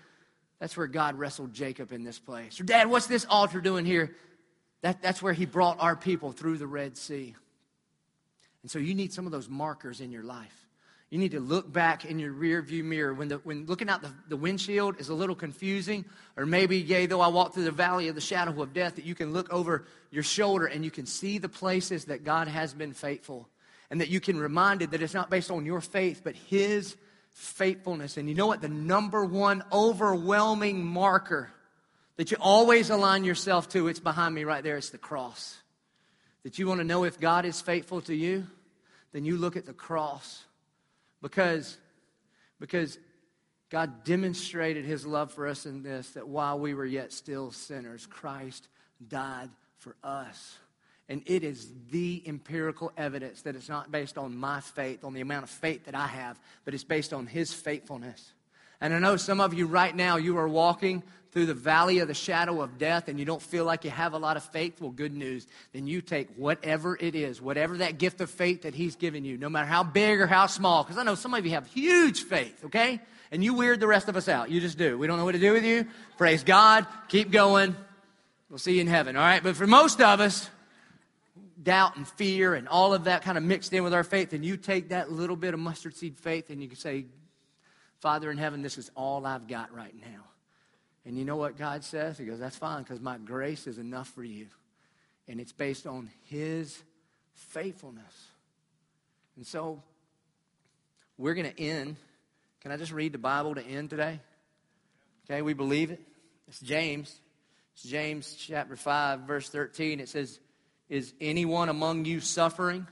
that's where God wrestled Jacob in this place. Or Dad, what's this altar doing here? That, that's where he brought our people through the Red Sea. And so you need some of those markers in your life. You need to look back in your rear view mirror when, the, when looking out the, the windshield is a little confusing, or maybe, yea, though I walk through the valley of the shadow of death, that you can look over your shoulder and you can see the places that God has been faithful. And that you can reminded that it's not based on your faith, but His faithfulness. And you know what? The number one overwhelming marker that you always align yourself to, it's behind me right there, it's the cross. That you want to know if God is faithful to you? Then you look at the cross because, because God demonstrated his love for us in this that while we were yet still sinners, Christ died for us. And it is the empirical evidence that it's not based on my faith, on the amount of faith that I have, but it's based on his faithfulness. And I know some of you right now, you are walking through the valley of the shadow of death and you don't feel like you have a lot of faith, well, good news. Then you take whatever it is, whatever that gift of faith that He's given you, no matter how big or how small, because I know some of you have huge faith, okay? And you weird the rest of us out. You just do. We don't know what to do with you. Praise God. Keep going. We'll see you in heaven, all right? But for most of us, doubt and fear and all of that kind of mixed in with our faith, and you take that little bit of mustard seed faith and you can say, Father in heaven, this is all I've got right now. And you know what God says? He goes, That's fine because my grace is enough for you. And it's based on His faithfulness. And so we're going to end. Can I just read the Bible to end today? Okay, we believe it. It's James. It's James chapter 5, verse 13. It says, Is anyone among you suffering?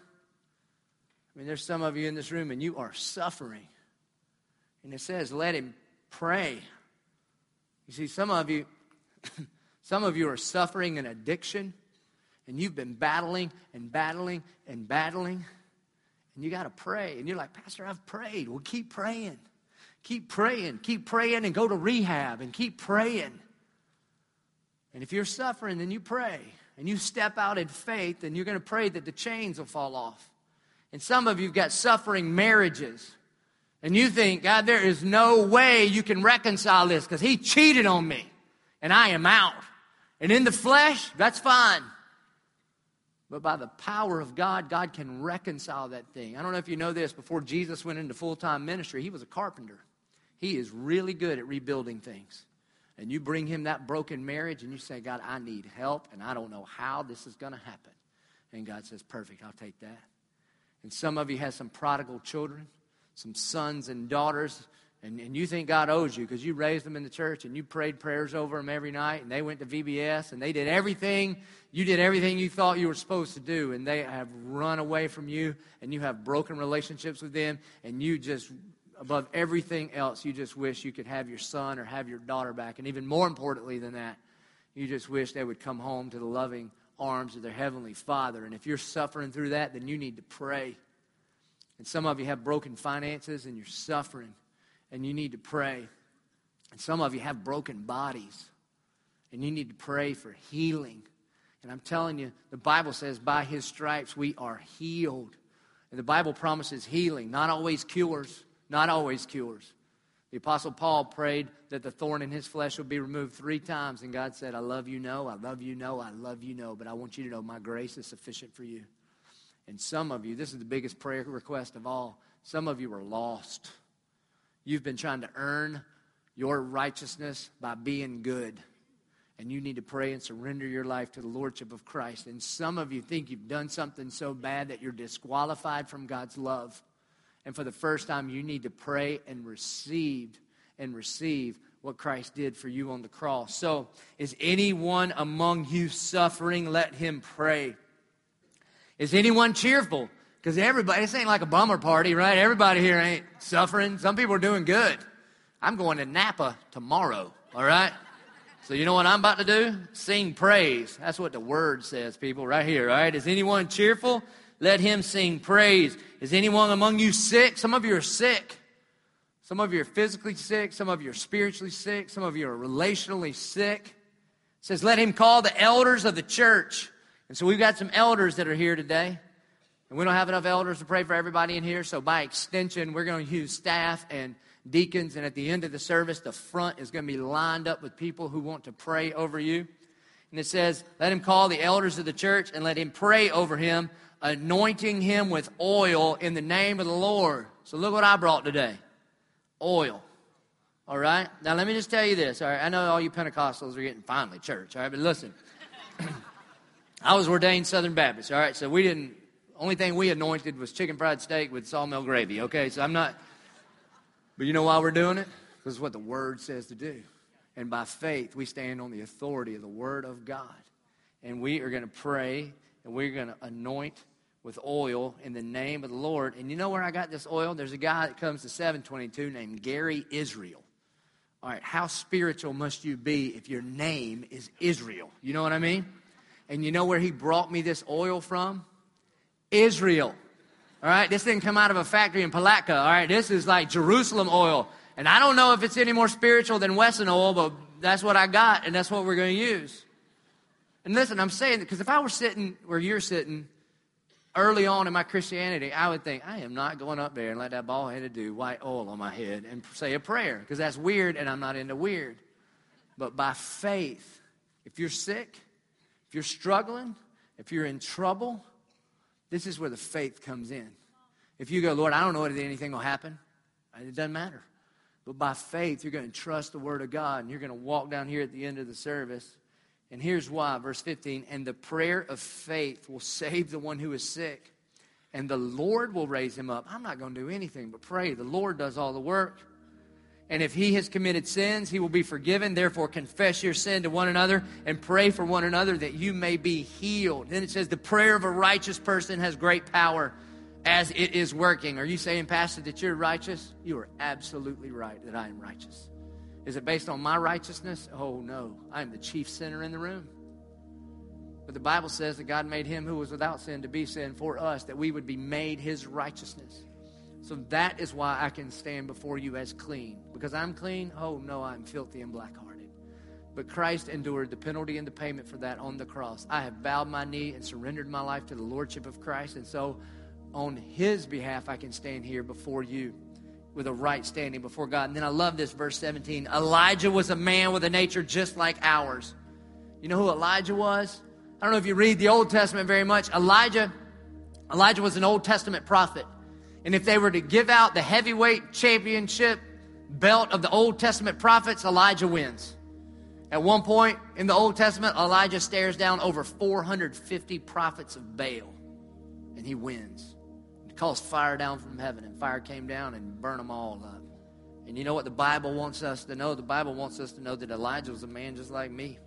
I mean, there's some of you in this room and you are suffering. And it says, Let him pray. You see, some of you, Some of you are suffering an addiction, and you've been battling and battling and battling, and you got to pray. And you're like, Pastor, I've prayed. Well, keep praying. Keep praying. Keep praying and go to rehab and keep praying. And if you're suffering, then you pray. And you step out in faith, and you're going to pray that the chains will fall off. And some of you have got suffering marriages. And you think, God, there is no way you can reconcile this because he cheated on me and I am out. And in the flesh, that's fine. But by the power of God, God can reconcile that thing. I don't know if you know this, before Jesus went into full time ministry, he was a carpenter. He is really good at rebuilding things. And you bring him that broken marriage and you say, God, I need help and I don't know how this is going to happen. And God says, Perfect, I'll take that. And some of you have some prodigal children, some sons and daughters and, and you think God owes you because you raised them in the church and you prayed prayers over them every night and they went to VBS and they did everything, you did everything you thought you were supposed to do and they have run away from you and you have broken relationships with them and you just, above everything else, you just wish you could have your son or have your daughter back. And even more importantly than that, you just wish they would come home to the loving arms of their heavenly father. And if you're suffering through that, then you need to pray. And some of you have broken finances and you're suffering and you need to pray. And some of you have broken bodies, and you need to pray for healing. And I'm telling you, the Bible says, by his stripes we are healed. And the Bible promises healing, not always cures, not always cures. The Apostle Paul prayed that the thorn in his flesh would be removed three times, and God said, I love you, no, I love you, no, I love you, no, but I want you to know my grace is sufficient for you. And some of you, this is the biggest prayer request of all, some of you are lost. You've been trying to earn your righteousness by being good. And you need to pray and surrender your life to the Lordship of Christ. And some of you think you've done something so bad that you're disqualified from God's love. And for the first time, you need to pray and receive and receive what Christ did for you on the cross. So, is anyone among you suffering? Let him pray. Is anyone cheerful? Because everybody, this ain't like a bummer party, right? Everybody here ain't suffering. Some people are doing good. I'm going to Napa tomorrow, all right? So you know what I'm about to do? Sing praise. That's what the word says, people, right here, all right? Is anyone cheerful? Let him sing praise. Is anyone among you sick? Some of you are sick. Some of you are physically sick. Some of you are spiritually sick. Some of you are relationally sick. It says, let him call the elders of the church. And so we've got some elders that are here today. And we don't have enough elders to pray for everybody in here, so by extension, we're going to use staff and deacons. And at the end of the service, the front is going to be lined up with people who want to pray over you. And it says, Let him call the elders of the church and let him pray over him, anointing him with oil in the name of the Lord. So look what I brought today oil. All right? Now, let me just tell you this. All right? I know all you Pentecostals are getting finally church. All right? But listen, I was ordained Southern Baptist. All right? So we didn't only thing we anointed was chicken fried steak with sawmill gravy, okay? So I'm not, but you know why we're doing it? Because it's what the Word says to do. And by faith, we stand on the authority of the Word of God. And we are going to pray and we're going to anoint with oil in the name of the Lord. And you know where I got this oil? There's a guy that comes to 722 named Gary Israel. All right, how spiritual must you be if your name is Israel? You know what I mean? And you know where he brought me this oil from? Israel. All right, this didn't come out of a factory in Palatka. All right, this is like Jerusalem oil. And I don't know if it's any more spiritual than Wesson oil, but that's what I got, and that's what we're going to use. And listen, I'm saying because if I were sitting where you're sitting early on in my Christianity, I would think, I am not going up there and let that bald headed dude white oil on my head and say a prayer because that's weird and I'm not into weird. But by faith, if you're sick, if you're struggling, if you're in trouble, this is where the faith comes in. If you go, Lord, I don't know whether anything will happen, it doesn't matter. But by faith, you're going to trust the Word of God and you're going to walk down here at the end of the service. And here's why, verse 15 and the prayer of faith will save the one who is sick, and the Lord will raise him up. I'm not going to do anything but pray. The Lord does all the work. And if he has committed sins, he will be forgiven. Therefore, confess your sin to one another and pray for one another that you may be healed. Then it says, The prayer of a righteous person has great power as it is working. Are you saying, Pastor, that you're righteous? You are absolutely right that I am righteous. Is it based on my righteousness? Oh, no. I am the chief sinner in the room. But the Bible says that God made him who was without sin to be sin for us, that we would be made his righteousness. So that is why I can stand before you as clean. Because I'm clean? Oh, no, I'm filthy and black hearted. But Christ endured the penalty and the payment for that on the cross. I have bowed my knee and surrendered my life to the Lordship of Christ. And so, on his behalf, I can stand here before you with a right standing before God. And then I love this, verse 17. Elijah was a man with a nature just like ours. You know who Elijah was? I don't know if you read the Old Testament very much. Elijah, Elijah was an Old Testament prophet. And if they were to give out the heavyweight championship belt of the Old Testament prophets, Elijah wins. At one point in the Old Testament, Elijah stares down over 450 prophets of Baal, and he wins. He calls fire down from heaven, and fire came down and burned them all up. And you know what the Bible wants us to know? The Bible wants us to know that Elijah was a man just like me.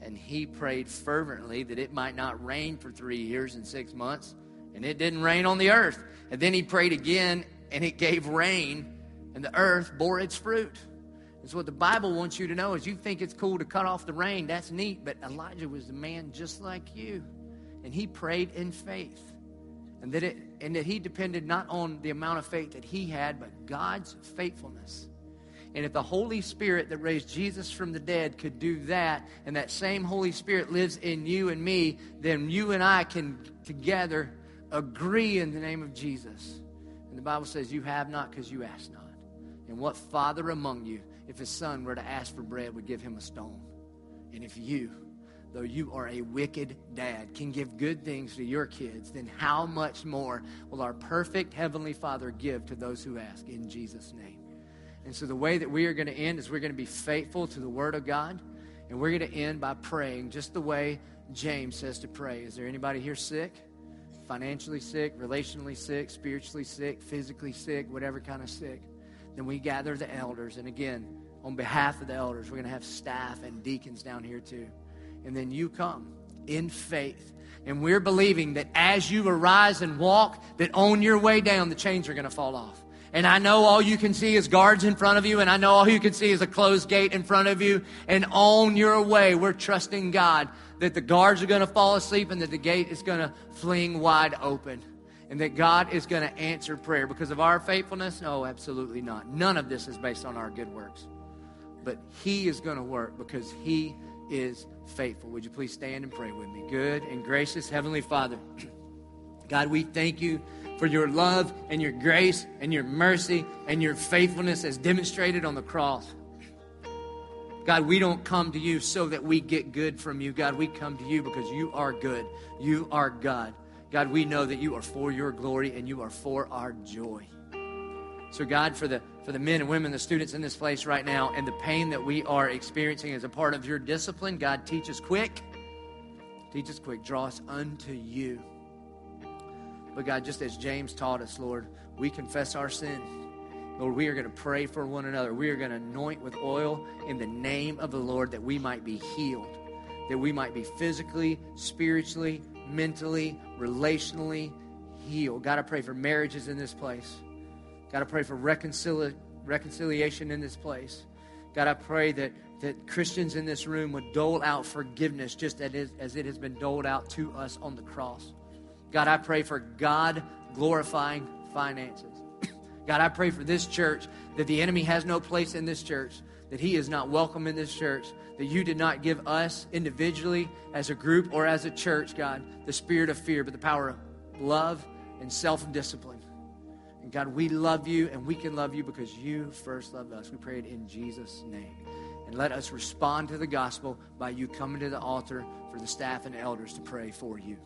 And he prayed fervently that it might not rain for three years and six months. And it didn't rain on the earth. And then he prayed again, and it gave rain, and the earth bore its fruit. And so what the Bible wants you to know is you think it's cool to cut off the rain. That's neat. But Elijah was a man just like you. And he prayed in faith. And that, it, and that he depended not on the amount of faith that he had, but God's faithfulness. And if the Holy Spirit that raised Jesus from the dead could do that, and that same Holy Spirit lives in you and me, then you and I can together agree in the name of Jesus. And the Bible says, You have not because you ask not. And what father among you, if his son were to ask for bread, would give him a stone? And if you, though you are a wicked dad, can give good things to your kids, then how much more will our perfect Heavenly Father give to those who ask in Jesus' name? And so the way that we are going to end is we're going to be faithful to the Word of God. And we're going to end by praying just the way James says to pray. Is there anybody here sick? Financially sick, relationally sick, spiritually sick, physically sick, whatever kind of sick? Then we gather the elders. And again, on behalf of the elders, we're going to have staff and deacons down here too. And then you come in faith. And we're believing that as you arise and walk, that on your way down, the chains are going to fall off and I know all you can see is guards in front of you, and I know all you can see is a closed gate in front of you, and on your way, we're trusting God that the guards are going to fall asleep and that the gate is going to fling wide open. And that God is going to answer prayer because of our faithfulness? No, absolutely not. None of this is based on our good works. But He is going to work because He is faithful. Would you please stand and pray with me? Good and gracious Heavenly Father, God, we thank you for your love and your grace and your mercy and your faithfulness as demonstrated on the cross. God, we don't come to you so that we get good from you. God, we come to you because you are good. You are God. God, we know that you are for your glory and you are for our joy. So, God, for the, for the men and women, the students in this place right now, and the pain that we are experiencing as a part of your discipline, God, teach us quick. Teach us quick. Draw us unto you. But God, just as James taught us, Lord, we confess our sin. Lord, we are going to pray for one another. We are going to anoint with oil in the name of the Lord that we might be healed, that we might be physically, spiritually, mentally, relationally healed. God, I pray for marriages in this place. God, I pray for reconcili- reconciliation in this place. God, I pray that, that Christians in this room would dole out forgiveness just as it has been doled out to us on the cross. God, I pray for God glorifying finances. God, I pray for this church that the enemy has no place in this church, that he is not welcome in this church, that you did not give us individually, as a group, or as a church, God, the spirit of fear, but the power of love and self discipline. And God, we love you and we can love you because you first loved us. We pray it in Jesus' name. And let us respond to the gospel by you coming to the altar for the staff and elders to pray for you.